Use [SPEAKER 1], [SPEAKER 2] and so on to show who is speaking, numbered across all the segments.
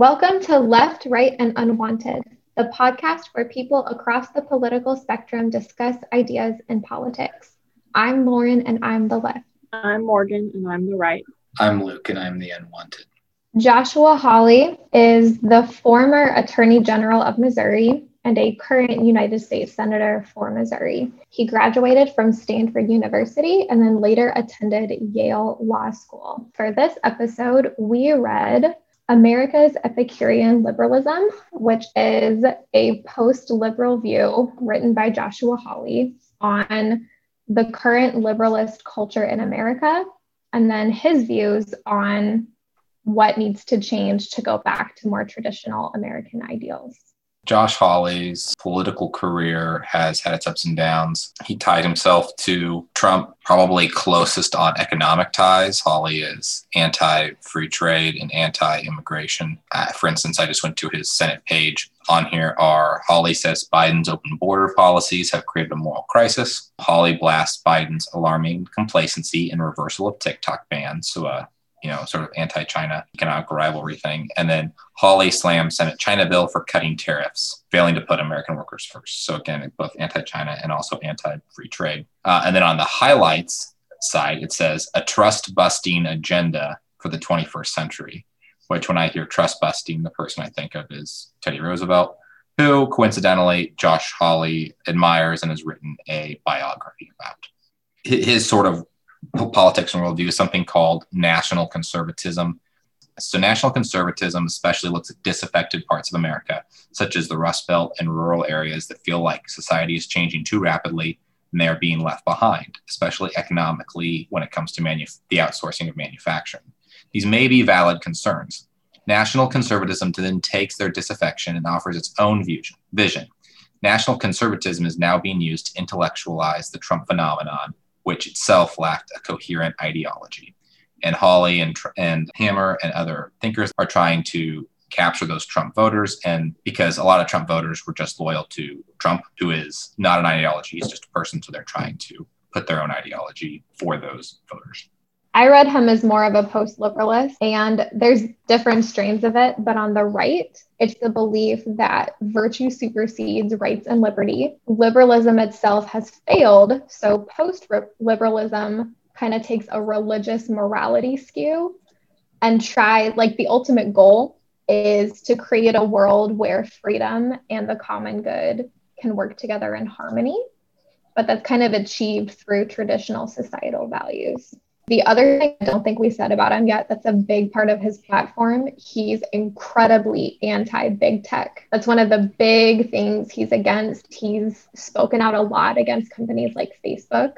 [SPEAKER 1] Welcome to Left, Right, and Unwanted, the podcast where people across the political spectrum discuss ideas in politics. I'm Lauren, and I'm the left.
[SPEAKER 2] I'm Morgan, and I'm the right.
[SPEAKER 3] I'm Luke, and I'm the unwanted.
[SPEAKER 1] Joshua Hawley is the former Attorney General of Missouri and a current United States Senator for Missouri. He graduated from Stanford University and then later attended Yale Law School. For this episode, we read America's Epicurean Liberalism, which is a post liberal view written by Joshua Hawley on the current liberalist culture in America, and then his views on what needs to change to go back to more traditional American ideals.
[SPEAKER 3] Josh Hawley's political career has had its ups and downs. He tied himself to Trump, probably closest on economic ties. Hawley is anti free trade and anti immigration. Uh, for instance, I just went to his Senate page. On here are Hawley says Biden's open border policies have created a moral crisis. Hawley blasts Biden's alarming complacency and reversal of TikTok bans. So, uh, you know, sort of anti-China economic rivalry thing. And then Hawley slams Senate China bill for cutting tariffs, failing to put American workers first. So again, both anti-China and also anti-free trade. Uh, and then on the highlights side, it says a trust busting agenda for the 21st century. Which, when I hear trust busting, the person I think of is Teddy Roosevelt, who coincidentally Josh Hawley admires and has written a biography about. His sort of politics and worldview is something called national conservatism. So, national conservatism especially looks at disaffected parts of America, such as the Rust Belt and rural areas that feel like society is changing too rapidly and they are being left behind, especially economically when it comes to manu- the outsourcing of manufacturing. These may be valid concerns. National conservatism then takes their disaffection and offers its own vision. National conservatism is now being used to intellectualize the Trump phenomenon which itself lacked a coherent ideology. And Hawley and, and Hammer and other thinkers are trying to capture those Trump voters. And because a lot of Trump voters were just loyal to Trump, who is not an ideology, he's just a person. So they're trying to put their own ideology for those voters.
[SPEAKER 1] I read him as more of a post liberalist, and there's different strains of it. But on the right, it's the belief that virtue supersedes rights and liberty. Liberalism itself has failed. So post liberalism kind of takes a religious morality skew and try, like, the ultimate goal is to create a world where freedom and the common good can work together in harmony. But that's kind of achieved through traditional societal values. The other thing I don't think we said about him yet, that's a big part of his platform. He's incredibly anti big tech. That's one of the big things he's against. He's spoken out a lot against companies like Facebook,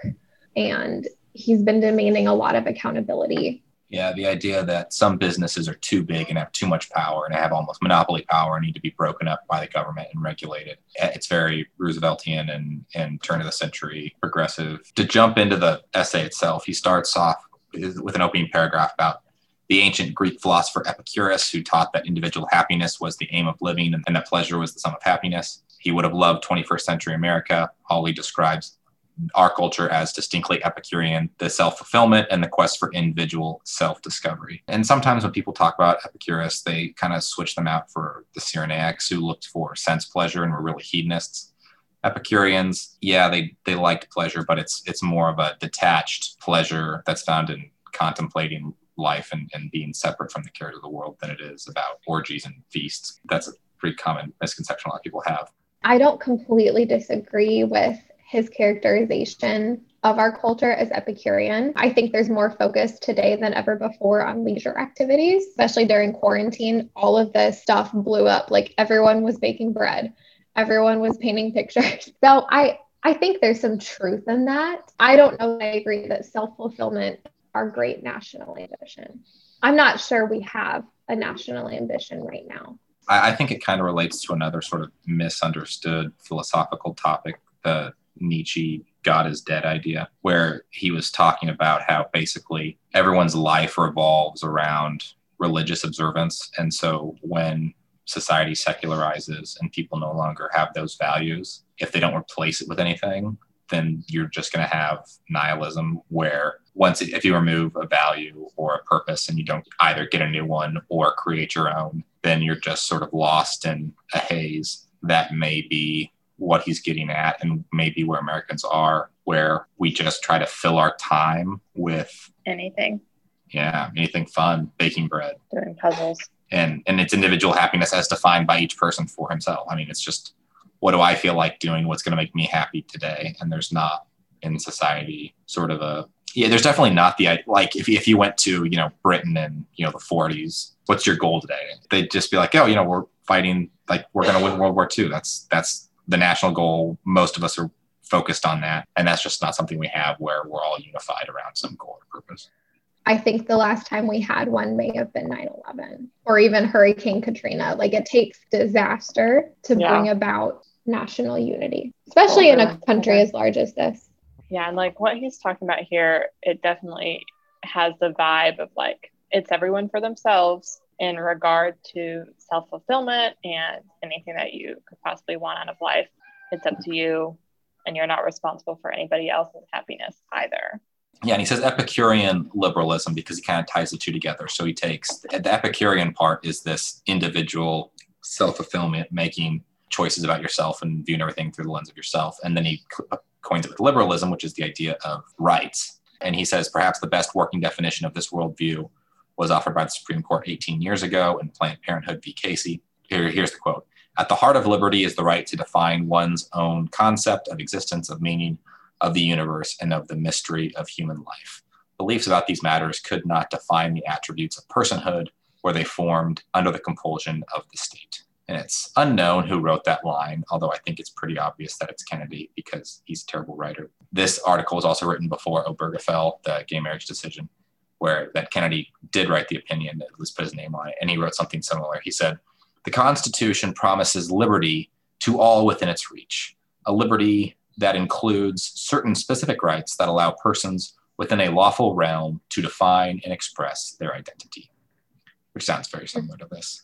[SPEAKER 1] and he's been demanding a lot of accountability.
[SPEAKER 3] Yeah, the idea that some businesses are too big and have too much power and have almost monopoly power and need to be broken up by the government and regulated. Eh, it's very Rooseveltian and, and turn of the century progressive. To jump into the essay itself, he starts off with an opening paragraph about the ancient Greek philosopher Epicurus, who taught that individual happiness was the aim of living and that pleasure was the sum of happiness. He would have loved 21st century America. Hawley describes our culture as distinctly Epicurean, the self fulfillment and the quest for individual self discovery. And sometimes when people talk about Epicurus, they kind of switch them out for the Cyrenaics who looked for sense pleasure and were really hedonists. Epicureans, yeah, they, they liked pleasure, but it's it's more of a detached pleasure that's found in contemplating life and, and being separate from the cares of the world than it is about orgies and feasts. That's a pretty common misconception a lot of people have.
[SPEAKER 1] I don't completely disagree with his characterization of our culture as Epicurean. I think there's more focus today than ever before on leisure activities, especially during quarantine. All of this stuff blew up. Like everyone was baking bread, everyone was painting pictures. So I I think there's some truth in that. I don't know I agree that self-fulfillment our great national ambition. I'm not sure we have a national ambition right now.
[SPEAKER 3] I, I think it kind of relates to another sort of misunderstood philosophical topic, the Nietzsche God is dead idea, where he was talking about how basically everyone's life revolves around religious observance. And so when society secularizes and people no longer have those values, if they don't replace it with anything, then you're just going to have nihilism where once if you remove a value or a purpose and you don't either get a new one or create your own then you're just sort of lost in a haze. That may be what he's getting at, and maybe where Americans are, where we just try to fill our time with
[SPEAKER 2] Anything.
[SPEAKER 3] yeah, anything fun, baking bread,
[SPEAKER 2] Doing puzzles.
[SPEAKER 3] and and it's individual happiness as defined by each person for himself. I mean, it's just what do I feel like doing? What's going to make me happy today? And there's not in society sort of a yeah. There's definitely not the like if if you went to you know Britain in you know the 40s, what's your goal today? They'd just be like, oh, you know, we're fighting like we're going to win World War II. That's that's the national goal. Most of us are focused on that, and that's just not something we have where we're all unified around some goal or purpose.
[SPEAKER 1] I think the last time we had one may have been 9 11 or even Hurricane Katrina. Like it takes disaster to
[SPEAKER 2] Yeah.
[SPEAKER 1] bring about national unity, especially in a country as large as this.
[SPEAKER 2] Yeah, and like what he's talking about here, it definitely has the vibe of like it's everyone for themselves in regard to self fulfillment and anything that you could possibly want out of life. It's up to you, and you're not responsible for anybody else's happiness either.
[SPEAKER 3] Yeah, and he says Epicurean liberalism because he kind of ties the two together. So he takes the Epicurean part is this individual self fulfillment, making choices about yourself and viewing everything through the lens of yourself. And then he uh, coins it with liberalism, which is the idea of rights. And he says perhaps the best working definition of this worldview was offered by the Supreme Court 18 years ago in Planned Parenthood v. Casey. Here, here's the quote At the heart of liberty is the right to define one's own concept of existence, of meaning, of the universe, and of the mystery of human life. Beliefs about these matters could not define the attributes of personhood, were they formed under the compulsion of the state. And it's unknown who wrote that line, although I think it's pretty obvious that it's Kennedy because he's a terrible writer. This article was also written before Obergefell, the gay marriage decision, where that Kennedy did write the opinion, at least put his name on it, and he wrote something similar. He said, The Constitution promises liberty to all within its reach, a liberty that includes certain specific rights that allow persons within a lawful realm to define and express their identity, which sounds very similar to this.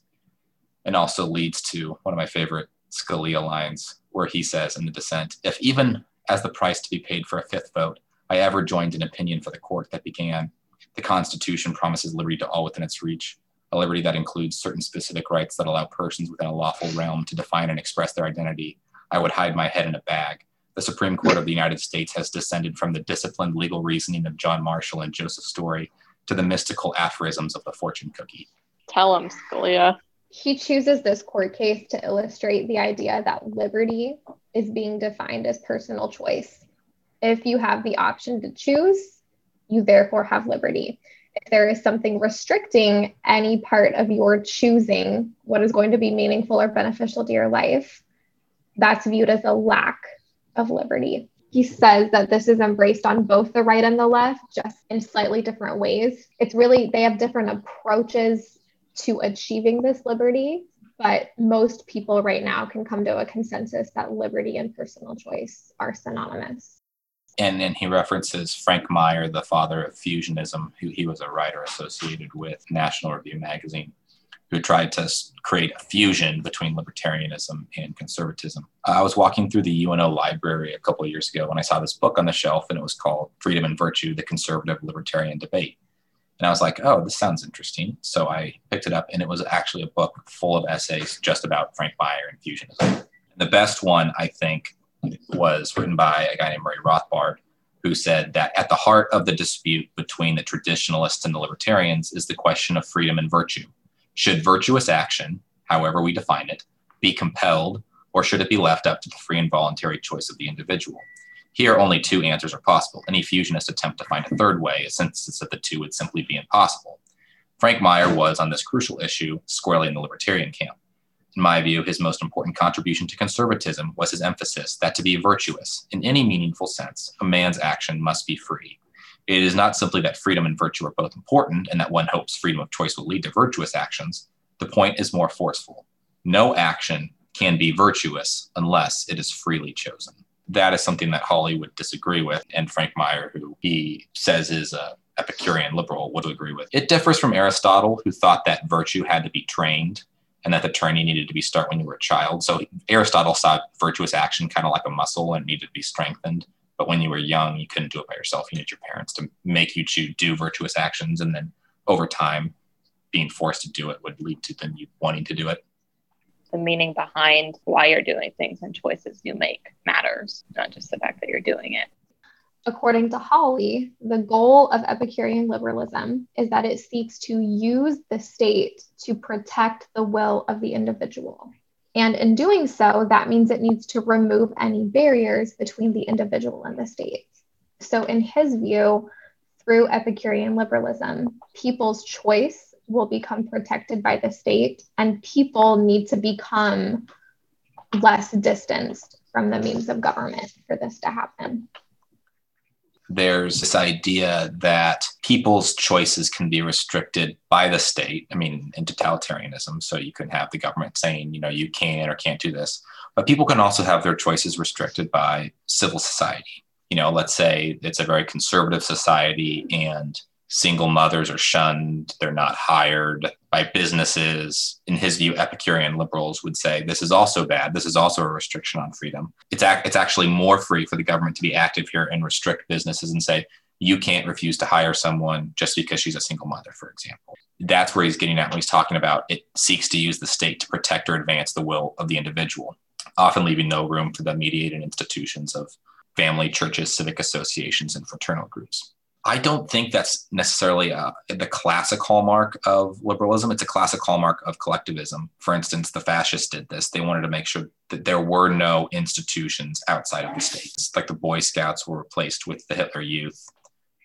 [SPEAKER 3] And also leads to one of my favorite Scalia lines, where he says in the dissent If even as the price to be paid for a fifth vote, I ever joined an opinion for the court that began, the Constitution promises liberty to all within its reach, a liberty that includes certain specific rights that allow persons within a lawful realm to define and express their identity. I would hide my head in a bag. The Supreme Court of the United States has descended from the disciplined legal reasoning of John Marshall and Joseph Story to the mystical aphorisms of the fortune cookie.
[SPEAKER 2] Tell him, Scalia.
[SPEAKER 1] He chooses this court case to illustrate the idea that liberty is being defined as personal choice. If you have the option to choose, you therefore have liberty. If there is something restricting any part of your choosing what is going to be meaningful or beneficial to your life, that's viewed as a lack of liberty. He says that this is embraced on both the right and the left, just in slightly different ways. It's really, they have different approaches to achieving this liberty, but most people right now can come to a consensus that liberty and personal choice are synonymous.
[SPEAKER 3] And then he references Frank Meyer, the father of fusionism, who he was a writer associated with National Review magazine, who tried to create a fusion between libertarianism and conservatism. Uh, I was walking through the UNO library a couple years ago when I saw this book on the shelf, and it was called Freedom and Virtue The Conservative Libertarian Debate. And I was like, oh, this sounds interesting. So I picked it up, and it was actually a book full of essays just about Frank Meyer and fusionism. The best one, I think, was written by a guy named Murray Rothbard, who said that at the heart of the dispute between the traditionalists and the libertarians is the question of freedom and virtue. Should virtuous action, however we define it, be compelled, or should it be left up to the free and voluntary choice of the individual? Here, only two answers are possible. Any fusionist attempt to find a third way, a synthesis of the two, would simply be impossible. Frank Meyer was, on this crucial issue, squarely in the libertarian camp. In my view, his most important contribution to conservatism was his emphasis that to be virtuous, in any meaningful sense, a man's action must be free. It is not simply that freedom and virtue are both important and that one hopes freedom of choice will lead to virtuous actions. The point is more forceful. No action can be virtuous unless it is freely chosen. That is something that Hawley would disagree with, and Frank Meyer, who he says is a Epicurean liberal, would agree with. It differs from Aristotle, who thought that virtue had to be trained and that the training needed to be start when you were a child. So Aristotle saw virtuous action kind of like a muscle and needed to be strengthened. But when you were young, you couldn't do it by yourself. You needed your parents to make you choose do virtuous actions, and then over time, being forced to do it would lead to them you wanting to do it.
[SPEAKER 2] The meaning behind why you're doing things and choices you make matters, not just the fact that you're doing it.
[SPEAKER 1] According to Hawley, the goal of Epicurean liberalism is that it seeks to use the state to protect the will of the individual. And in doing so, that means it needs to remove any barriers between the individual and the state. So, in his view, through Epicurean liberalism, people's choice will become protected by the state, and people need to become less distanced from the means of government for this to happen
[SPEAKER 3] there's this idea that people's choices can be restricted by the state. I mean, in totalitarianism, so you can have the government saying, you know, you can or can't do this. But people can also have their choices restricted by civil society. You know, let's say it's a very conservative society and single mothers are shunned, they're not hired by businesses. In his view, Epicurean liberals would say this is also bad. This is also a restriction on freedom. It's, ac- it's actually more free for the government to be active here and restrict businesses and say, you can't refuse to hire someone just because she's a single mother, for example. That's where he's getting at when he's talking about it seeks to use the state to protect or advance the will of the individual, often leaving no room for the mediated institutions of family, churches, civic associations, and fraternal groups. I don't think that's necessarily uh, the classic hallmark of liberalism. It's a classic hallmark of collectivism. For instance, the fascists did this. They wanted to make sure that there were no institutions outside of the state. Like the Boy Scouts were replaced with the Hitler Youth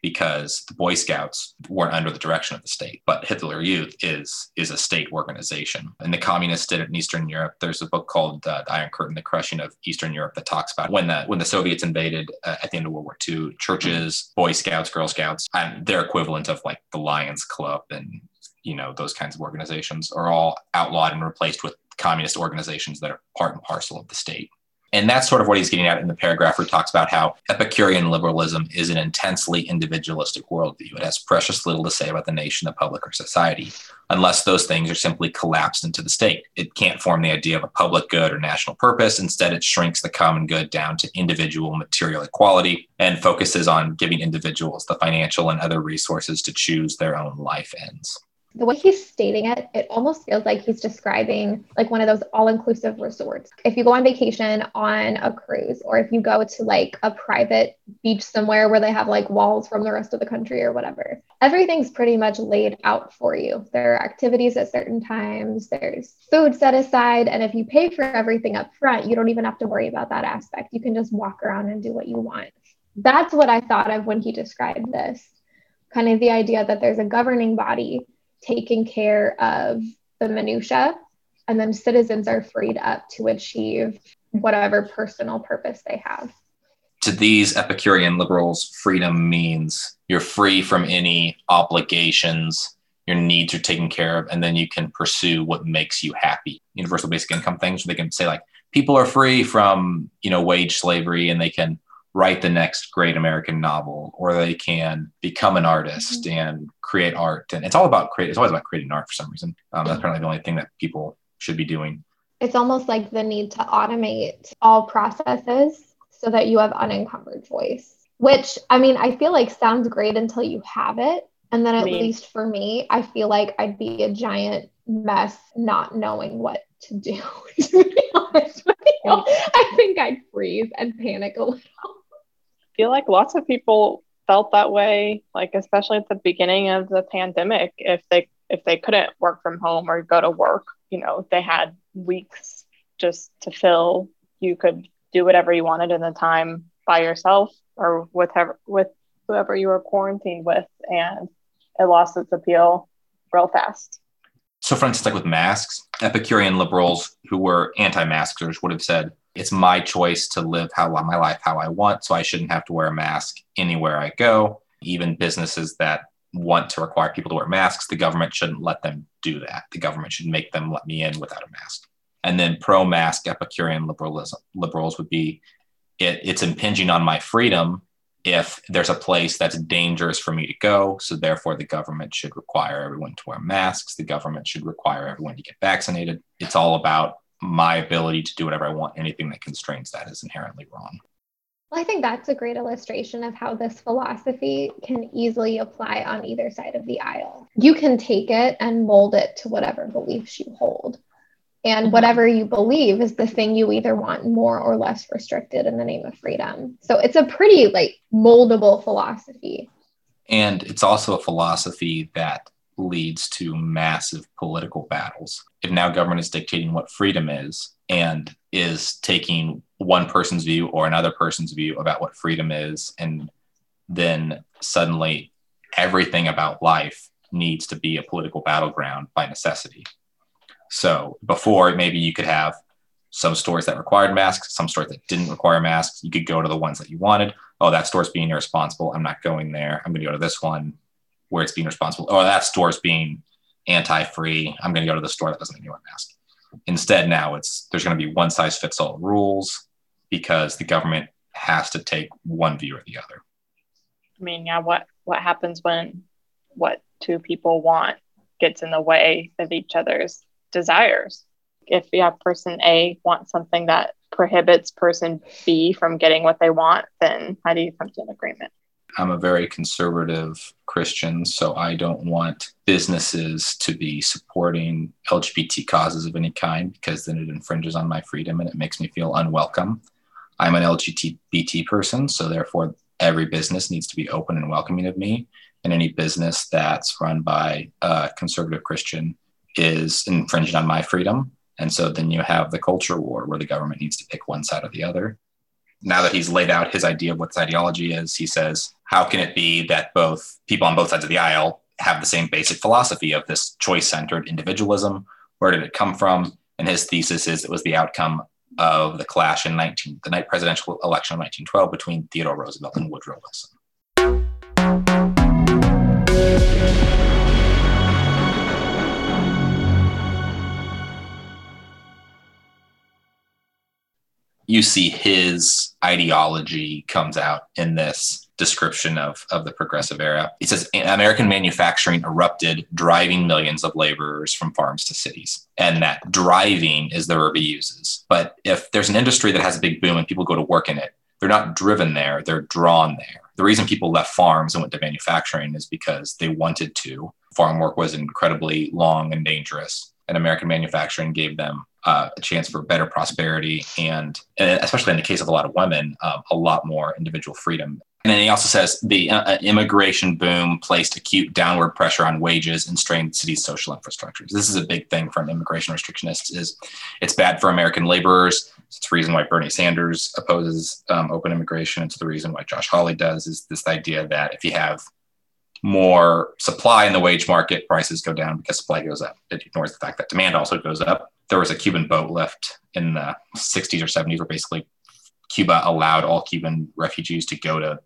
[SPEAKER 3] because the Boy Scouts weren't under the direction of the state, but Hitler Youth is is a state organization. And the communists did it in Eastern Europe. There's a book called uh, The Iron Curtain: The Crushing of Eastern Europe that talks about when the when the Soviets invaded uh, at the end of World War II, churches, Boy Scouts, Girl Scouts, and their equivalent of like the Lions Club and you know those kinds of organizations are all outlawed and replaced with communist organizations that are part and parcel of the state. And that's sort of what he's getting at in the paragraph where he talks about how Epicurean liberalism is an intensely individualistic worldview. It has precious little to say about the nation, the public, or society, unless those things are simply collapsed into the state. It can't form the idea of a public good or national purpose. Instead, it shrinks the common good down to individual material equality and focuses on giving individuals the financial and other resources to choose their own life ends
[SPEAKER 1] the way he's stating it, it almost feels like he's describing like one of those all inclusive resorts. If you go on vacation on a cruise, or if you go to like a private beach somewhere where they have like walls from the rest of the country or whatever, everything's pretty much laid out for you. There are activities at certain times, there's food set aside. And if you pay for everything up front, you don't even have to worry about that aspect. You can just walk around and do what you want. That's what I thought of when he described this kind of the idea that there's a governing body taking care of the minutia and then citizens are freed up to achieve whatever personal purpose they have.
[SPEAKER 3] To these epicurean liberals freedom means? You're free from any obligations your needs are taken care of and then you can pursue what makes you happy. Universal basic income things they can say like people are free from you know wage slavery and they can write the next great American novel, or they can become an artist mm-hmm. and create art. And it's all about create. It's always about creating art for some reason. Um, that's apparently the only thing that people should be doing.
[SPEAKER 1] It's almost like the need to automate all processes so that you have unencumbered voice. Which I mean, I feel like sounds great until you have it. And then at me. least for me, I feel like I'd be a giant mess not knowing what to do. to be honest with you, I think I'd freeze and panic a little
[SPEAKER 2] feel like lots of people felt that way, like especially at the beginning of the pandemic. If they if they couldn't work from home or go to work, you know, they had weeks just to fill. You could do whatever you wanted in the time by yourself or with with whoever you were quarantined with, and it lost its appeal real fast.
[SPEAKER 3] So, for instance, like with masks, Epicurean liberals who were anti-maskers would have said, it's my choice to live how my life how I want, so I shouldn't have to wear a mask anywhere I go. Even businesses that want to require people to wear masks, the government shouldn't let them do that. The government should make them let me in without a mask. And then pro-mask Epicurean liberalism liberals would be it, it's impinging on my freedom if there's a place that's dangerous for me to go. So therefore, the government should require everyone to wear masks. The government should require everyone to get vaccinated. It's all about my ability to do whatever I want. Anything that constrains that is inherently wrong.
[SPEAKER 1] Well, I think that's a great illustration of how this philosophy can easily apply on either side of the aisle. You can take it and mold it to whatever beliefs you hold. And mm-hmm. whatever you believe is the thing you either want more or less restricted in the name of freedom. So it's a pretty like moldable philosophy.
[SPEAKER 3] And it's also a philosophy that leads to massive political battles. If now government is dictating what freedom is and is taking one person's view or another person's view about what freedom is, and then suddenly everything about life needs to be a political battleground by necessity. So before, maybe you could have some stores that required masks, some stores that didn't require masks. You could go to the ones that you wanted. Oh, that store's being irresponsible. I'm not going there. I'm going to go to this one where it's being responsible. Oh, that store's being anti-free. I'm going to go to the store that doesn't give you a mask. Instead, now it's there's going to be one size fits all rules because the government has to take one view or the other.
[SPEAKER 2] I mean, yeah, what what happens when what two people want gets in the way of each other's desires? If you have person A wants something that prohibits person B from getting what they want, then how do you come to an agreement?
[SPEAKER 3] I'm a very conservative Christian, so I don't want businesses to be supporting LGBT causes of any kind because then it infringes on my freedom and it makes me feel unwelcome. I'm an LGBT person, so therefore every business needs to be open and welcoming of me. And any business that's run by a conservative Christian is infringing on my freedom. And so then you have the culture war where the government needs to pick one side or the other. Now that he's laid out his idea of what this ideology is, he says, how can it be that both people on both sides of the aisle have the same basic philosophy of this choice centered individualism? Where did it come from? And his thesis is it was the outcome of the clash in 19, the night presidential election of 1912 between Theodore Roosevelt and Woodrow Wilson. You see his ideology comes out in this description of, of the progressive era. He says American manufacturing erupted, driving millions of laborers from farms to cities. And that driving is the verb he uses. But if there's an industry that has a big boom and people go to work in it, they're not driven there, they're drawn there. The reason people left farms and went to manufacturing is because they wanted to. Farm work was incredibly long and dangerous, and American manufacturing gave them uh, a chance for better prosperity and, and, especially in the case of a lot of women, uh, a lot more individual freedom. And then he also says the uh, uh, immigration boom placed acute downward pressure on wages and strained cities' social infrastructures. This is a big thing from immigration restrictionists. Is it's bad for American laborers. It's the reason why Bernie Sanders opposes um, open immigration. It's the reason why Josh Hawley does. Is this idea that if you have more supply in the wage market, prices go down because supply goes up. It ignores the fact that demand also goes up. There was a Cuban boat lift in the 60s or 70s where basically Cuba allowed all Cuban refugees to go to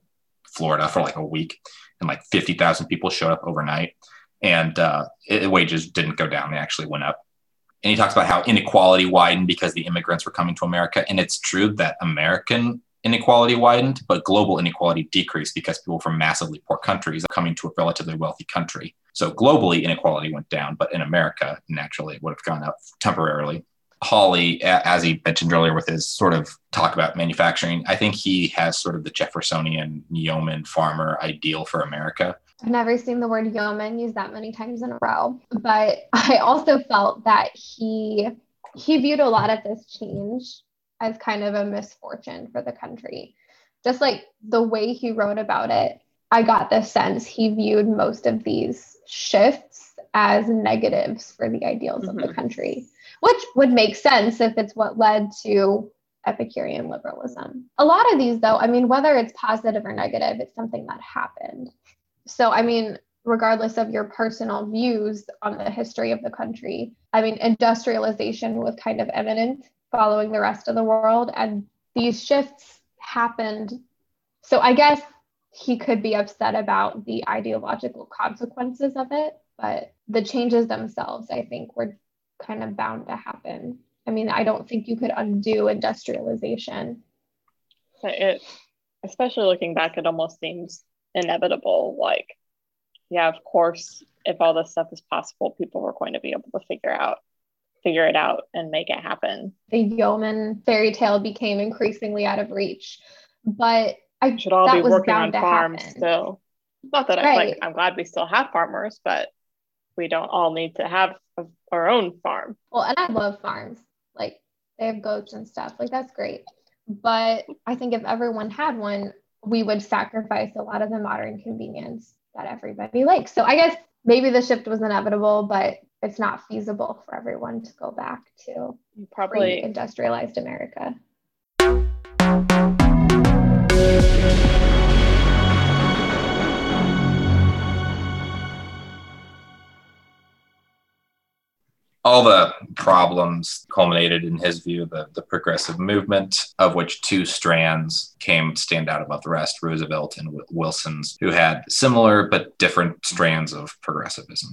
[SPEAKER 3] Florida for like a week, and like 50,000 people showed up overnight, and uh, it, wages didn't go down; they actually went up. And he talks about how inequality widened because the immigrants were coming to America, and it's true that American inequality widened, but global inequality decreased because people from massively poor countries are coming to a relatively wealthy country. So globally, inequality went down, but in America, naturally, it would have gone up temporarily. Hawley, as he mentioned earlier with his sort of talk about manufacturing, I think he has sort of the Jeffersonian yeoman farmer ideal for America.
[SPEAKER 1] I've never seen the word yeoman used that many times in a row, but I also felt that he he viewed a lot of this change as kind of a misfortune for the country. Just like the way he wrote about it, I got the sense he viewed most of these shifts as negatives for the ideals mm-hmm. of the mm-hmm. country which would make sense if it's what led to Epicurean liberalism. A lot of these, though, I mean, whether it's positive or negative, it's something that happened. So, I mean, regardless of your personal views on the history of the country, I mean, industrialization was kind of eminent following the rest of the world, and these shifts happened. So, I guess he could be upset about the ideological consequences of it, but the changes themselves, I think, were kind of bound to happen. I mean, I don't think you could undo industrialization.
[SPEAKER 2] It, especially looking back, it almost seems inevitable. Like, yeah, of course, if all this stuff is possible, people were going to be able to figure out figure it out and make it happen.
[SPEAKER 1] The yeoman fairy tale became increasingly out of reach. but I
[SPEAKER 2] should all be working on farms happen. still. Not that right. I like I'm glad we still have farmers, but we don't all need to have a, our own farm.
[SPEAKER 1] Well, and I love farms. Like they have goats and stuff. Like that's great. But I think if everyone had one, we would sacrifice a lot of the modern convenience that everybody likes. So I guess maybe the shift was inevitable, but it's not feasible for everyone to go back to probably industrialized America.
[SPEAKER 3] All the problems culminated in his view the, the progressive movement of which two strands came stand out above the rest roosevelt and wilson's who had similar but different strands of progressivism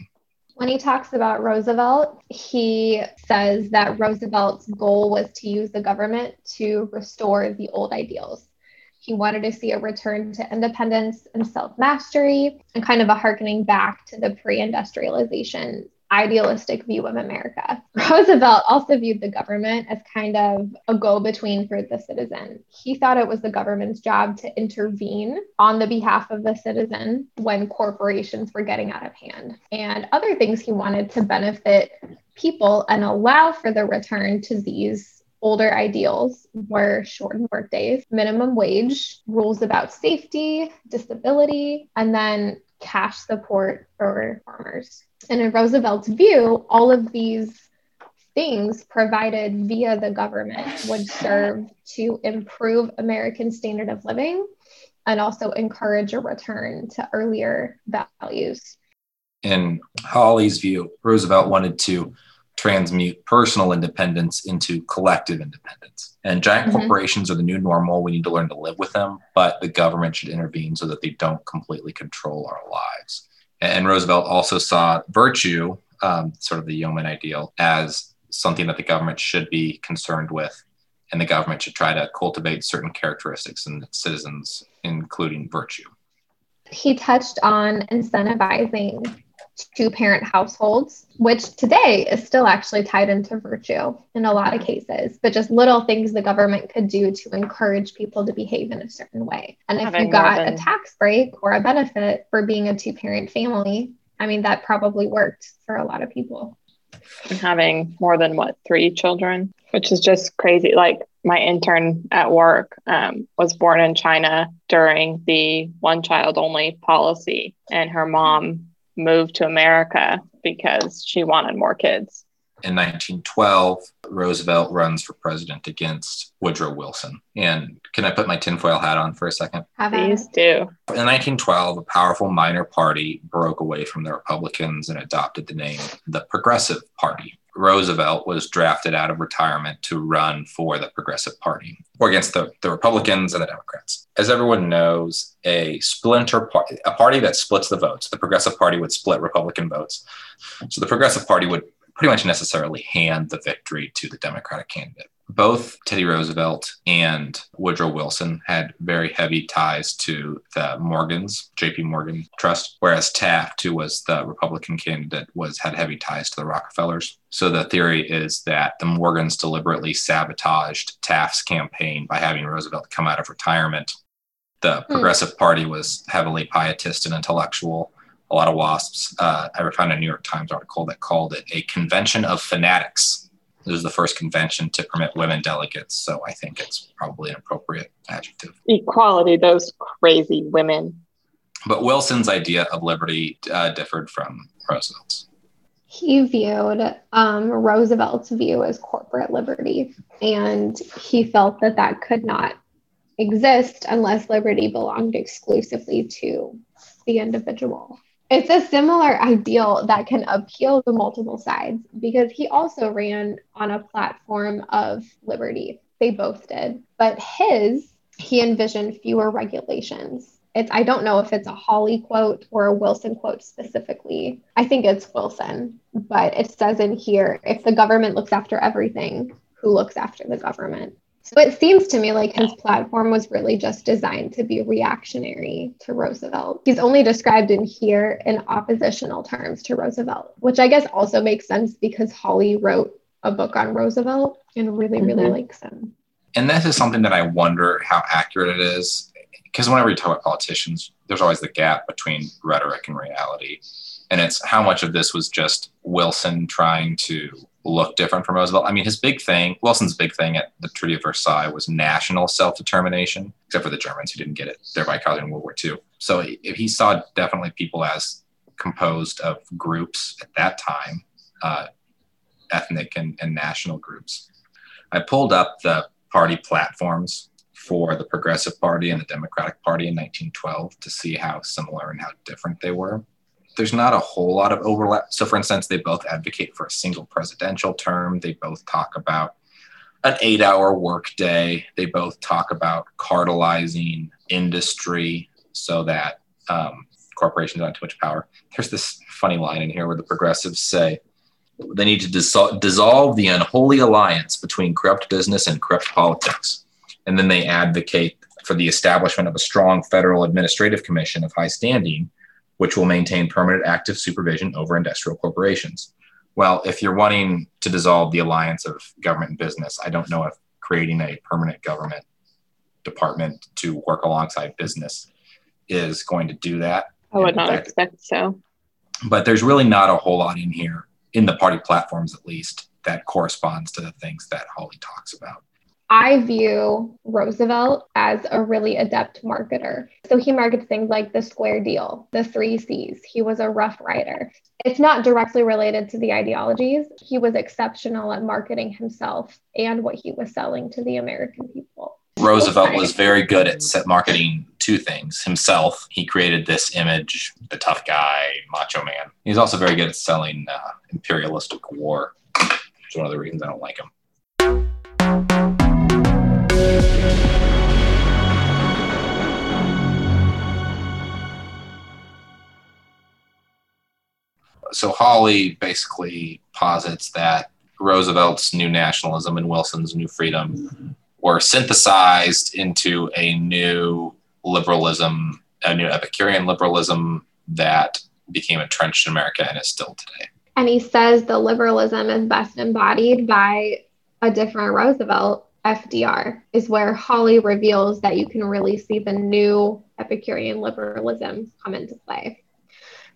[SPEAKER 1] when he talks about Roosevelt, he says that Roosevelt's goal was to use the government to restore the old ideals. He wanted to see a return to independence and self mastery and kind of a harkening back to the pre industrialization idealistic view of America. Roosevelt also viewed the government as kind of a go between for the citizen. He thought it was the government's job to intervene on the behalf of the citizen when corporations were getting out of hand. And other things he wanted to benefit people and allow for the return to these older ideals were shortened workdays, minimum wage, rules about safety, disability, and then cash support for farmers. And in Roosevelt's view, all of these things provided via the government would serve to improve American standard of living and also encourage a return to earlier values.
[SPEAKER 3] In Hawley's view, Roosevelt wanted to transmute personal independence into collective independence. And giant mm-hmm. corporations are the new normal. We need to learn to live with them, but the government should intervene so that they don't completely control our lives. And Roosevelt also saw virtue, um, sort of the yeoman ideal, as something that the government should be concerned with. And the government should try to cultivate certain characteristics in citizens, including virtue.
[SPEAKER 1] He touched on incentivizing two parent households, which today is still actually tied into virtue in a lot of cases, but just little things the government could do to encourage people to behave in a certain way. And if you got than... a tax break or a benefit for being a two parent family, I mean, that probably worked for a lot of people.
[SPEAKER 2] And having more than what, three children, which is just crazy. Like my intern at work um, was born in China during the one child only policy, and her mom moved to America because she wanted more kids.
[SPEAKER 3] In 1912, Roosevelt runs for president against Woodrow Wilson. And can I put my tinfoil hat on for a second?
[SPEAKER 2] Please do.
[SPEAKER 3] In 1912, a powerful minor party broke away from the Republicans and adopted the name the Progressive Party. Roosevelt was drafted out of retirement to run for the Progressive Party or against the, the Republicans and the Democrats. As everyone knows, a splinter party, a party that splits the votes, the Progressive Party would split Republican votes. So the Progressive Party would pretty much necessarily hand the victory to the Democratic candidate both Teddy Roosevelt and Woodrow Wilson had very heavy ties to the Morgans, JP Morgan Trust, whereas Taft, who was the Republican candidate, was had heavy ties to the Rockefellers. So the theory is that the Morgans deliberately sabotaged Taft's campaign by having Roosevelt come out of retirement. The hmm. Progressive Party was heavily pietist and intellectual. A lot of WASPs. Uh, I found a New York Times article that called it a convention of fanatics it was the first convention to permit women delegates, so I think it's probably an appropriate adjective.
[SPEAKER 2] Equality, those crazy women.
[SPEAKER 3] But Wilson's idea of liberty uh, differed from Roosevelt's.
[SPEAKER 1] He viewed um, Roosevelt's view as corporate liberty, and he felt that that could not exist unless liberty belonged exclusively to the individual it's a similar ideal that can appeal to multiple sides because he also ran on a platform of liberty. They both did. But his, he envisioned fewer regulations. It's I don't know if it's a Hawley quote or a Wilson quote specifically. I think it's Wilson, but it says in here if the government looks after everything, who looks after the government? So it seems to me like his platform was really just designed to be reactionary to Roosevelt. He's only described in here in oppositional terms to Roosevelt, which I guess also makes sense because Hawley wrote a book on Roosevelt and really, really mm-hmm. likes him.
[SPEAKER 3] And this is something that I wonder how accurate it is. Because whenever you talk about politicians, there's always the gap between rhetoric and reality. And it's how much of this was just Wilson trying to look different from Roosevelt. I mean, his big thing, Wilson's big thing at the Treaty of Versailles was national self determination, except for the Germans who didn't get it, thereby causing World War II. So he saw definitely people as composed of groups at that time, uh, ethnic and, and national groups. I pulled up the party platforms for the Progressive Party and the Democratic Party in 1912 to see how similar and how different they were there's not a whole lot of overlap. So, for instance, they both advocate for a single presidential term. They both talk about an eight hour workday. They both talk about cartelizing industry so that um, corporations don't have too much power. There's this funny line in here where the progressives say they need to dissol- dissolve the unholy alliance between corrupt business and corrupt politics. And then they advocate for the establishment of a strong federal administrative commission of high standing which will maintain permanent active supervision over industrial corporations. Well, if you're wanting to dissolve the alliance of government and business, I don't know if creating a permanent government department to work alongside business is going to do that.
[SPEAKER 2] I would not fact, expect so.
[SPEAKER 3] But there's really not a whole lot in here, in the party platforms at least, that corresponds to the things that Hawley talks about.
[SPEAKER 1] I view Roosevelt as a really adept marketer. So he markets things like the square deal, the three C's. He was a rough rider. It's not directly related to the ideologies. He was exceptional at marketing himself and what he was selling to the American people.
[SPEAKER 3] Roosevelt was very good at marketing two things. Himself, he created this image, the tough guy, macho man. He's also very good at selling uh, imperialistic war, is one of the reasons I don't like him. So Hawley basically posits that Roosevelt's new nationalism and Wilson's new freedom were synthesized into a new liberalism, a new Epicurean liberalism that became entrenched in America and is still today.
[SPEAKER 1] And he says the liberalism is best embodied by a different Roosevelt FDR is where Hawley reveals that you can really see the new Epicurean liberalism come into play.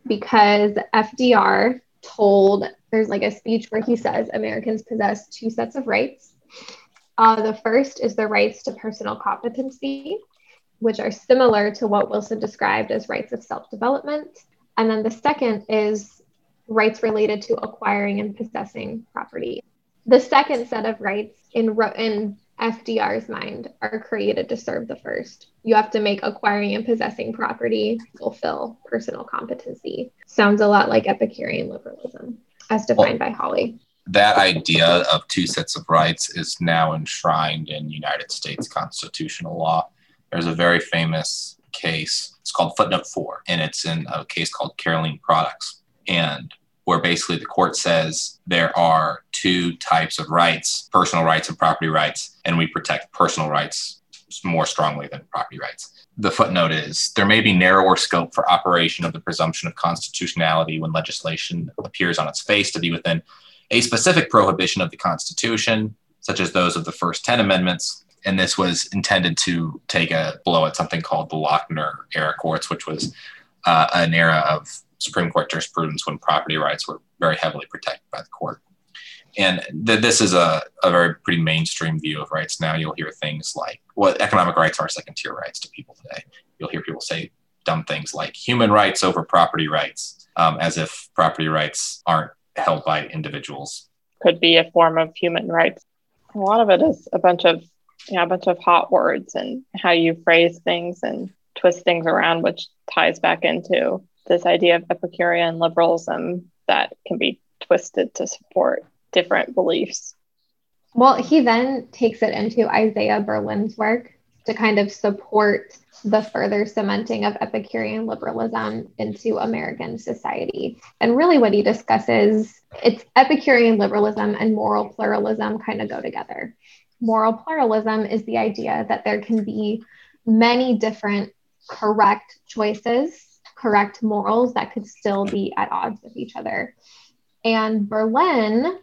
[SPEAKER 1] Because FDR told, there's like a speech where he says Americans possess two sets of rights. Uh, the first is the rights to personal competency, which are similar to what Wilson described as rights of self development. And then the second is rights related to acquiring and possessing property. The second set of rights in, in FDR's mind are created to serve the first. You have to make acquiring and possessing property fulfill personal competency. Sounds a lot like Epicurean liberalism as defined well, by Hawley.
[SPEAKER 3] That idea of two sets of rights is now enshrined in United States constitutional law. There's a very famous case. It's called Footnote 4, and it's in a case called Carolene Products. And where basically the court says there are two types of rights personal rights and property rights, and we protect personal rights more strongly than property rights. The footnote is there may be narrower scope for operation of the presumption of constitutionality when legislation appears on its face to be within a specific prohibition of the Constitution, such as those of the first 10 amendments. And this was intended to take a blow at something called the Lochner era courts, which was uh, an era of Supreme Court jurisprudence when property rights were very heavily protected by the court. And th- this is a, a very pretty mainstream view of rights now. You'll hear things like well, economic rights are second tier rights to people today. You'll hear people say dumb things like human rights over property rights, um, as if property rights aren't held by individuals.
[SPEAKER 2] Could be a form of human rights. A lot of it is a bunch of yeah, a bunch of hot words and how you phrase things and twist things around, which ties back into this idea of Epicurean liberalism that can be twisted to support different beliefs.
[SPEAKER 1] Well, he then takes it into Isaiah Berlin's work to kind of support the further cementing of Epicurean liberalism into American society. And really, what he discusses it's Epicurean liberalism and moral pluralism kind of go together. Moral pluralism is the idea that there can be many different correct choices correct morals that could still be at odds with each other. And Berlin,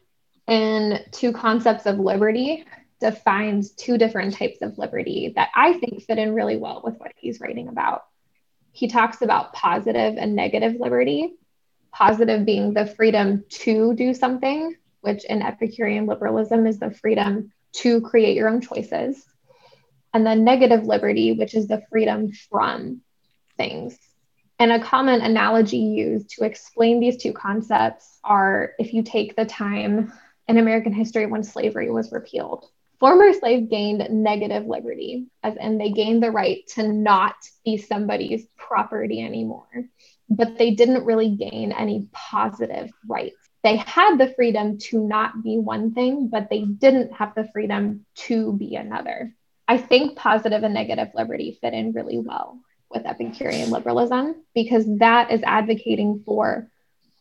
[SPEAKER 1] in two concepts of liberty, defines two different types of liberty that I think fit in really well with what he's writing about. He talks about positive and negative liberty, positive being the freedom to do something, which in Epicurean liberalism is the freedom to create your own choices, and then negative liberty, which is the freedom from things. And a common analogy used to explain these two concepts are if you take the time in American history when slavery was repealed. Former slaves gained negative liberty, as in they gained the right to not be somebody's property anymore, but they didn't really gain any positive rights. They had the freedom to not be one thing, but they didn't have the freedom to be another. I think positive and negative liberty fit in really well with Epicurean liberalism because that is advocating for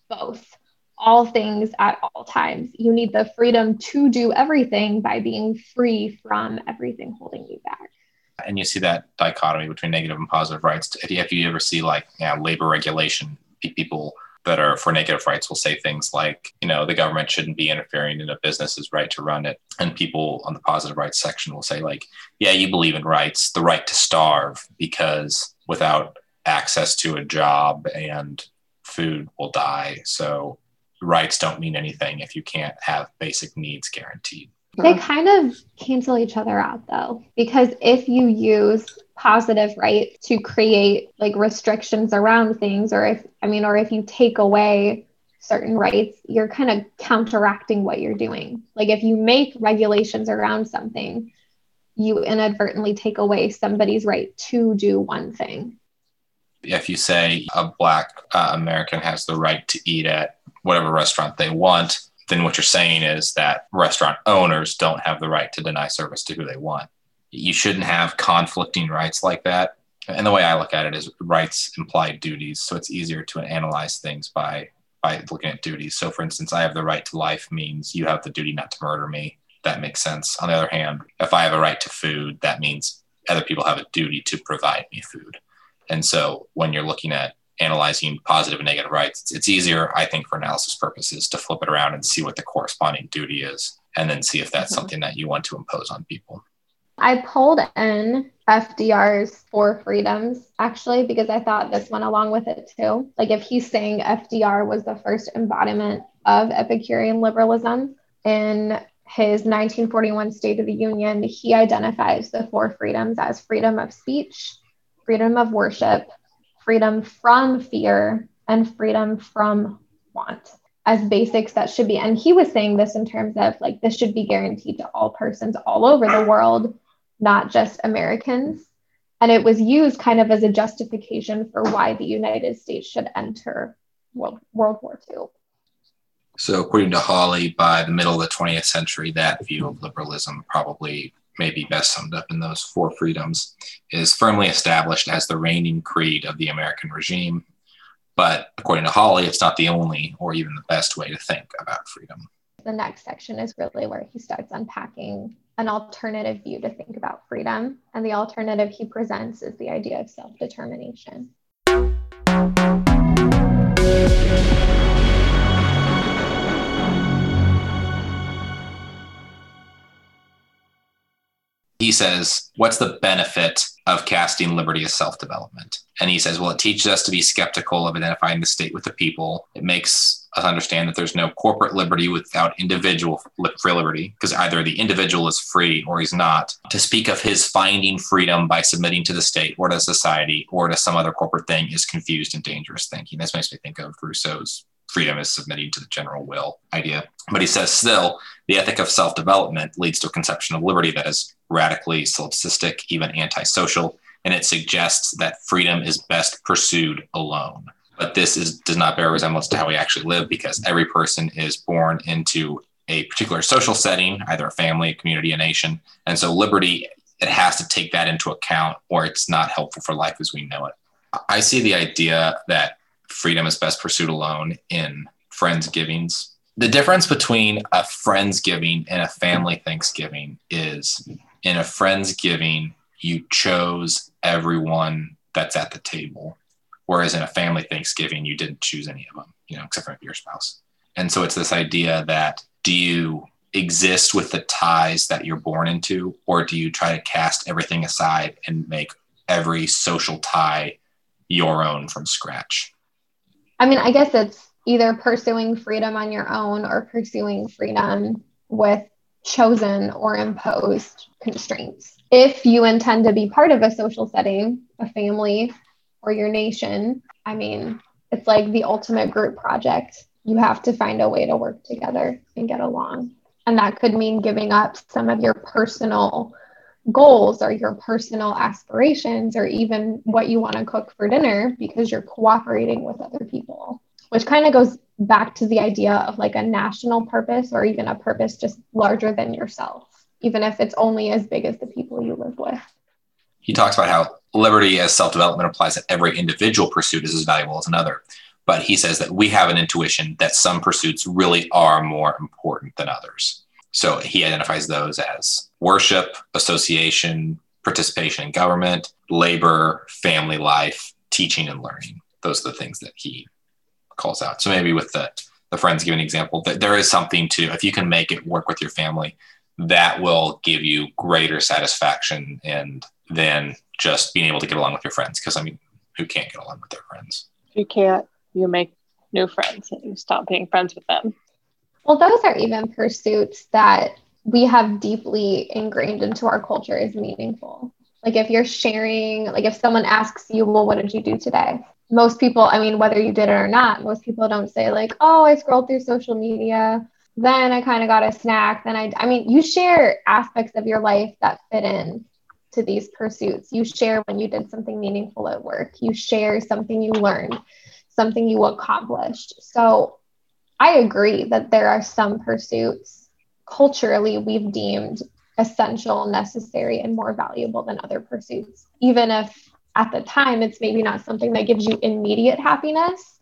[SPEAKER 1] both all things at all times. You need the freedom to do everything by being free from everything holding you back.
[SPEAKER 3] And you see that dichotomy between negative and positive rights. If you, ever see like know, labor regulation, people that are for negative rights will say things like, you know, the government shouldn't be interfering in a business's right to run it. And people on the positive rights section will say, like, yeah, you believe in rights, the right to starve, because without access to a job and food will die. So rights don't mean anything if you can't have basic needs guaranteed.
[SPEAKER 1] They kind of cancel each other out though, because if you use positive right to create like restrictions around things, or if, I mean, or if you take away certain rights, you're kind of counteracting what you're doing. Like if you make regulations around something, you inadvertently take away somebody's right to do one thing.
[SPEAKER 3] If you say a Black uh, American has the right to eat at whatever restaurant they want, then what you're saying is that restaurant owners don't have the right to deny service to who they want. You shouldn't have conflicting rights like that. And the way I look at it is rights imply duties. So it's easier to analyze things by by looking at duties. So for instance, I have the right to life means you have the duty not to murder me. That makes sense. On the other hand, if I have a right to food, that means other people have a duty to provide me food. And so when you're looking at analyzing positive and negative rights, it's, it's easier, I think, for analysis purposes to flip it around and see what the corresponding duty is, and then see if that's mm-hmm. something that you want to impose on people.
[SPEAKER 1] I pulled in FDR's Four Freedoms actually because I thought this went along with it too. Like if he's saying FDR was the first embodiment of Epicurean liberalism in his 1941 State of the Union, he identifies the four freedoms as freedom of speech, freedom of worship, freedom from fear, and freedom from want as basics that should be. And he was saying this in terms of like this should be guaranteed to all persons all over the world, not just Americans. And it was used kind of as a justification for why the United States should enter World, World War II.
[SPEAKER 3] So, according to Hawley, by the middle of the 20th century, that view of liberalism probably maybe best summed up in those four freedoms, is firmly established as the reigning creed of the American regime. But according to Hawley, it's not the only or even the best way to think about freedom.
[SPEAKER 1] The next section is really where he starts unpacking an alternative view to think about freedom. And the alternative he presents is the idea of self determination.
[SPEAKER 3] He says, What's the benefit of casting liberty as self development? And he says, Well, it teaches us to be skeptical of identifying the state with the people. It makes us understand that there's no corporate liberty without individual free liberty, because either the individual is free or he's not. To speak of his finding freedom by submitting to the state or to society or to some other corporate thing is confused and dangerous thinking. This makes me think of Rousseau's freedom is submitting to the general will idea. But he says still, the ethic of self development leads to a conception of liberty that is radically solipsistic, even antisocial, and it suggests that freedom is best pursued alone. But this is, does not bear resemblance to how we actually live because every person is born into a particular social setting, either a family, a community, a nation. And so liberty, it has to take that into account or it's not helpful for life as we know it. I see the idea that freedom is best pursued alone in friendsgivings. The difference between a friendsgiving and a family Thanksgiving is in a friendsgiving, you chose everyone that's at the table. Whereas in a family Thanksgiving, you didn't choose any of them, you know, except for your spouse. And so it's this idea that do you exist with the ties that you're born into, or do you try to cast everything aside and make every social tie your own from scratch?
[SPEAKER 1] I mean, I guess it's either pursuing freedom on your own or pursuing freedom with chosen or imposed constraints. If you intend to be part of a social setting, a family, or your nation, I mean, it's like the ultimate group project. You have to find a way to work together and get along. And that could mean giving up some of your personal goals or your personal aspirations or even what you want to cook for dinner because you're cooperating with other people, which kind of goes back to the idea of like a national purpose or even a purpose just larger than yourself, even if it's only as big as the people you live with.
[SPEAKER 3] He talks about how liberty as self development applies that every individual pursuit is as valuable as another. But he says that we have an intuition that some pursuits really are more important than others. So he identifies those as worship, association, participation in government, labor, family life, teaching and learning. Those are the things that he calls out. So maybe with the, the friends give an example that there is something to, if you can make it work with your family, that will give you greater satisfaction and than just being able to get along with your friends. Because I mean, who can't get along with their friends?
[SPEAKER 2] You can't, you make new friends and you stop being friends with them.
[SPEAKER 1] Well, those are even pursuits that we have deeply ingrained into our culture as meaningful. Like if you're sharing, like if someone asks you, well, what did you do today? Most people, I mean, whether you did it or not, most people don't say, like, oh, I scrolled through social media. Then I kind of got a snack. Then I, I mean, you share aspects of your life that fit in to these pursuits. You share when you did something meaningful at work, you share something you learned, something you accomplished. So I agree that there are some pursuits culturally we've deemed essential, necessary, and more valuable than other pursuits, even if at the time it's maybe not something that gives you immediate happiness.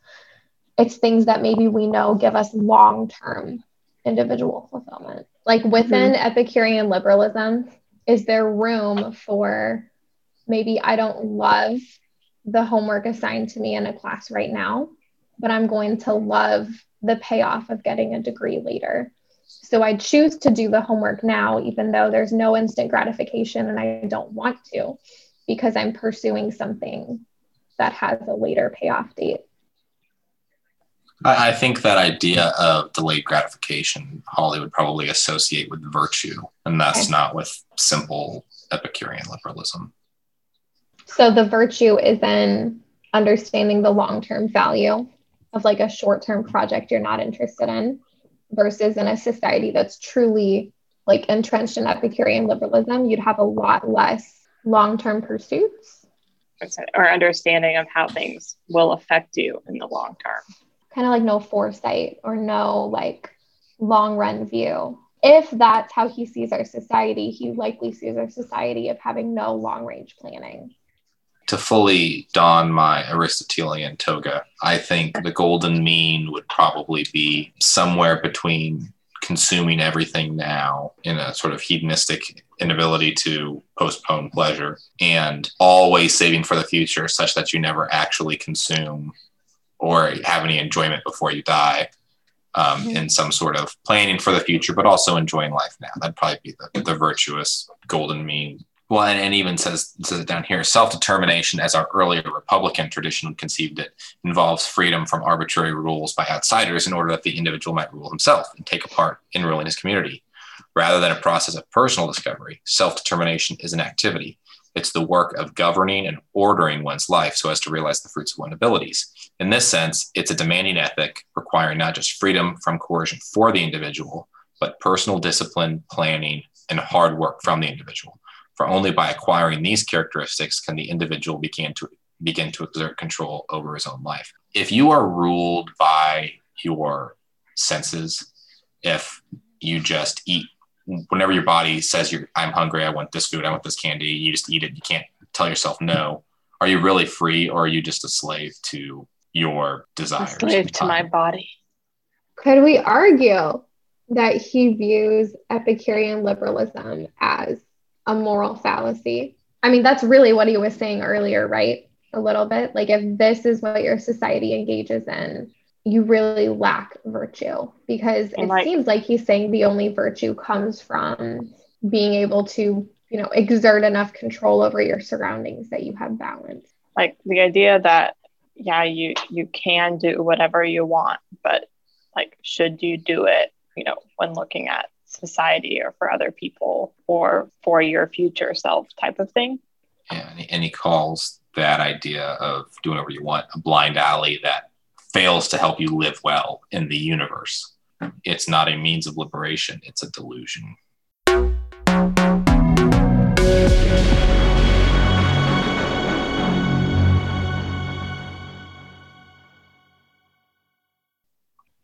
[SPEAKER 1] It's things that maybe we know give us long term individual fulfillment. Like within mm-hmm. Epicurean liberalism, is there room for maybe I don't love the homework assigned to me in a class right now, but I'm going to love the payoff of getting a degree later. So I choose to do the homework now, even though there's no instant gratification and I don't want to, because I'm pursuing something that has a later payoff date.
[SPEAKER 3] I, think that idea of delayed gratification, Hawley would probably associate with virtue, and that's okay. not with simple Epicurean liberalism.
[SPEAKER 1] So the virtue is in understanding the long term value of like a short term project you're not interested in versus in a society that's truly like entrenched in Epicurean liberalism, you'd have a lot less long term pursuits.
[SPEAKER 2] Or understanding of how things will affect you in the long term
[SPEAKER 1] kind of like no foresight or no like long run view. If that's how he sees our society, he likely sees our society of having no long range planning.
[SPEAKER 3] To fully don my Aristotelian toga, I think the golden mean would probably be somewhere between consuming everything now in a sort of hedonistic inability to postpone pleasure and always saving for the future such that you never actually consume or have any enjoyment before you die um, mm-hmm. in some sort of planning for the future, but also enjoying life now. That'd probably be the, the virtuous golden mean. Well, and, and even says, says it down here self determination, as our earlier Republican tradition conceived it, involves freedom from arbitrary rules by outsiders in order that the individual might rule himself and take a part in ruling his community. Rather than a process of personal discovery, self determination is an activity it's the work of governing and ordering one's life so as to realize the fruits of one's abilities. In this sense, it's a demanding ethic requiring not just freedom from coercion for the individual, but personal discipline, planning, and hard work from the individual. For only by acquiring these characteristics can the individual begin to begin to exert control over his own life. If you are ruled by your senses, if you just eat whenever your body says you're I'm hungry, I want this food, I want this candy, you just eat it. You can't tell yourself no. Are you really free or are you just a slave to your desires?
[SPEAKER 2] A slave to my body.
[SPEAKER 1] Could we argue that he views Epicurean liberalism as a moral fallacy? I mean, that's really what he was saying earlier, right? A little bit. Like, if this is what your society engages in, you really lack virtue because it like, seems like he's saying the only virtue comes from being able to you know exert enough control over your surroundings that you have balance
[SPEAKER 2] like the idea that yeah you you can do whatever you want but like should you do it you know when looking at society or for other people or for your future self type of thing.
[SPEAKER 3] Yeah and he calls that idea of doing whatever you want a blind alley that fails to help you live well in the universe. It's not a means of liberation it's a delusion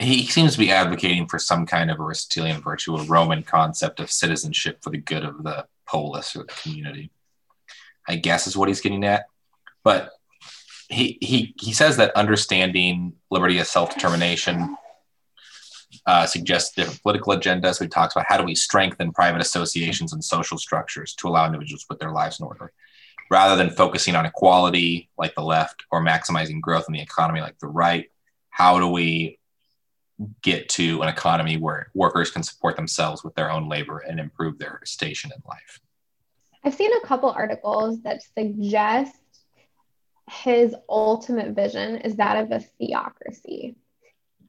[SPEAKER 3] he seems to be advocating for some kind of Aristotelian virtue, a Roman concept of citizenship for the good of the polis or the community. I guess is what he's getting at. But he he he says that understanding liberty as self determination uh, suggests different political agendas. He talks about how do we strengthen private associations and social structures to allow individuals to put their lives in order, rather than focusing on equality like the left or maximizing growth in the economy like the right. How do we get to an economy where workers can support themselves with their own labor and improve their station in life?
[SPEAKER 1] I've seen a couple articles that suggest his ultimate vision is that of a theocracy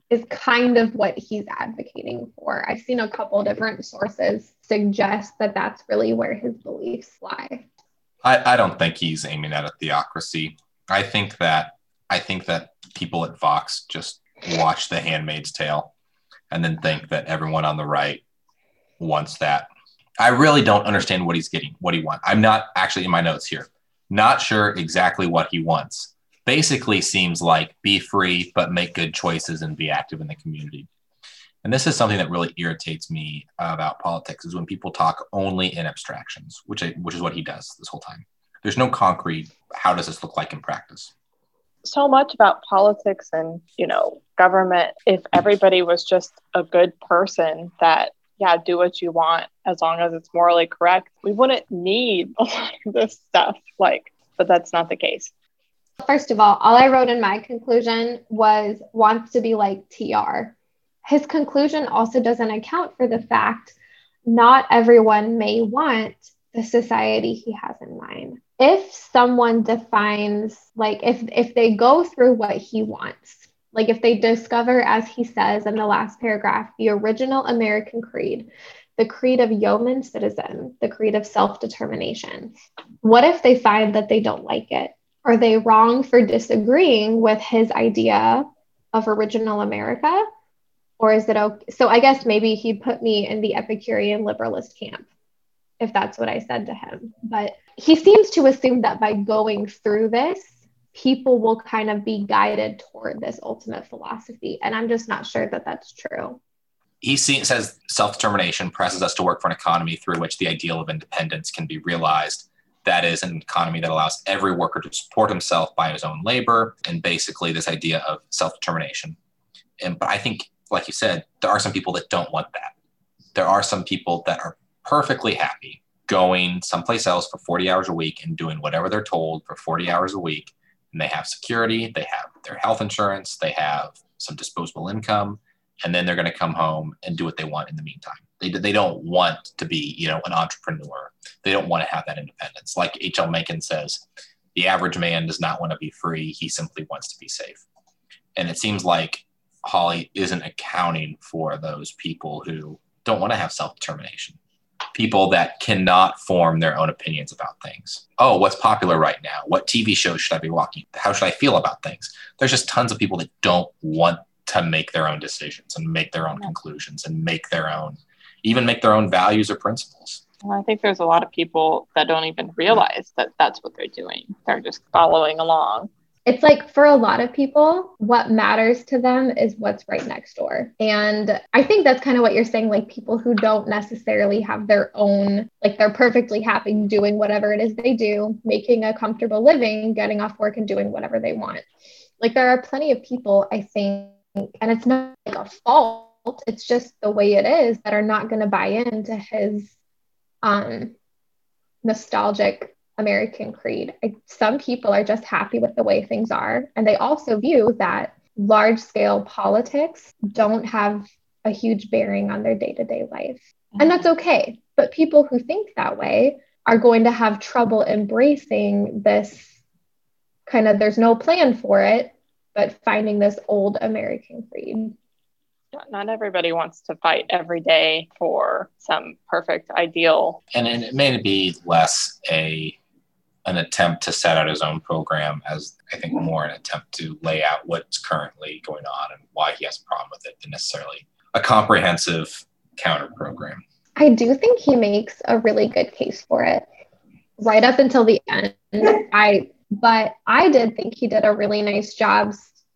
[SPEAKER 1] is kind of what he's advocating for. I've seen a couple different sources suggest that that's really where his beliefs lie.
[SPEAKER 3] I, I don't think he's aiming at a theocracy. I think that I think that people at Vox just watch The Handmaid's Tale and then think that everyone on the right wants that. I really don't understand what he's getting, what he wants. I'm not actually in my notes here, not sure exactly what he wants. Basically, seems like be free, but make good choices and be active in the community. And this is something that really irritates me about politics is when people talk only in abstractions, which I, which is what he does this whole time. There's no concrete. How does this look like in practice?
[SPEAKER 2] so much about politics and you know government if everybody was just a good person that yeah do what you want as long as it's morally correct we wouldn't need a lot of this stuff like but that's not the case.
[SPEAKER 1] First of all all i wrote in my conclusion was wants to be like tr his conclusion also doesn't account for the fact not everyone may want the society he has in mind. If someone defines like if if they go through what he wants like if they discover as he says in the last paragraph the original american creed the creed of yeoman citizen the creed of self-determination what if they find that they don't like it are they wrong for disagreeing with his idea of original america or is it okay so i guess maybe he put me in the epicurean liberalist camp if that's what I said to him. But he seems to assume that by going through this, people will kind of be guided toward this ultimate philosophy. And I'm just not sure that that's true.
[SPEAKER 3] He says self determination presses us to work for an economy through which the ideal of independence can be realized. That is an economy that allows every worker to support himself by his own labor, and basically this idea of self determination. And but I think, like you said, there are some people that don't want that. There are some people that are perfectly happy going someplace else for 40 hours a week and doing whatever they're told for 40 hours a week. And they have security, they have their health insurance, they have some disposable income, and then they're going to come home and do what they want in the meantime. They, they don't want to be, you know, an entrepreneur. They don't want to have that independence. Like H.L. Mencken says, the average man does not want to be free. He simply wants to be safe. And it seems like Hawley isn't accounting for those people who don't want to have self determination people that cannot form their own opinions about things. Oh, what's popular right now? What TV shows should I be watching? How should I feel about things? There's just tons of people that don't want to make their own decisions and make their own conclusions and make their own, even make their own values or principles.
[SPEAKER 2] Well, I think there's a lot of people that don't even realize that that's what they're doing. They're just following along
[SPEAKER 1] it's like for a lot of people, what matters to them is what's right next door. And I think that's kind of what you're saying like people who don't necessarily have their own, like they're perfectly happy doing whatever it is they do, making a comfortable living, getting off work and doing whatever they want. Like there are plenty of people, I think, and it's not like a fault, it's just the way it is that are not going to buy into his um nostalgic American creed. I, some people are just happy with the way things are. And they also view that large scale politics don't have a huge bearing on their day to day life. And that's mm-hmm. okay. But people who think that way are going to have trouble embracing this kind of there's no plan for it, but finding this old American creed.
[SPEAKER 2] Not everybody wants to fight every day for some perfect ideal.
[SPEAKER 3] And, and it may be less a an attempt to set out his own program as I think more an attempt to lay out what's currently going on and why he has a problem with it than necessarily a comprehensive counter program.
[SPEAKER 1] I do think he makes a really good case for it right up until the end. I but I did think he did a really nice job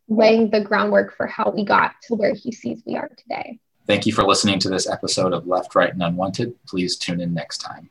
[SPEAKER 1] laying the groundwork for how we got to where he sees we are today.
[SPEAKER 3] Thank you for listening to this episode of Left, Right, and Unwanted. Please tune in next time.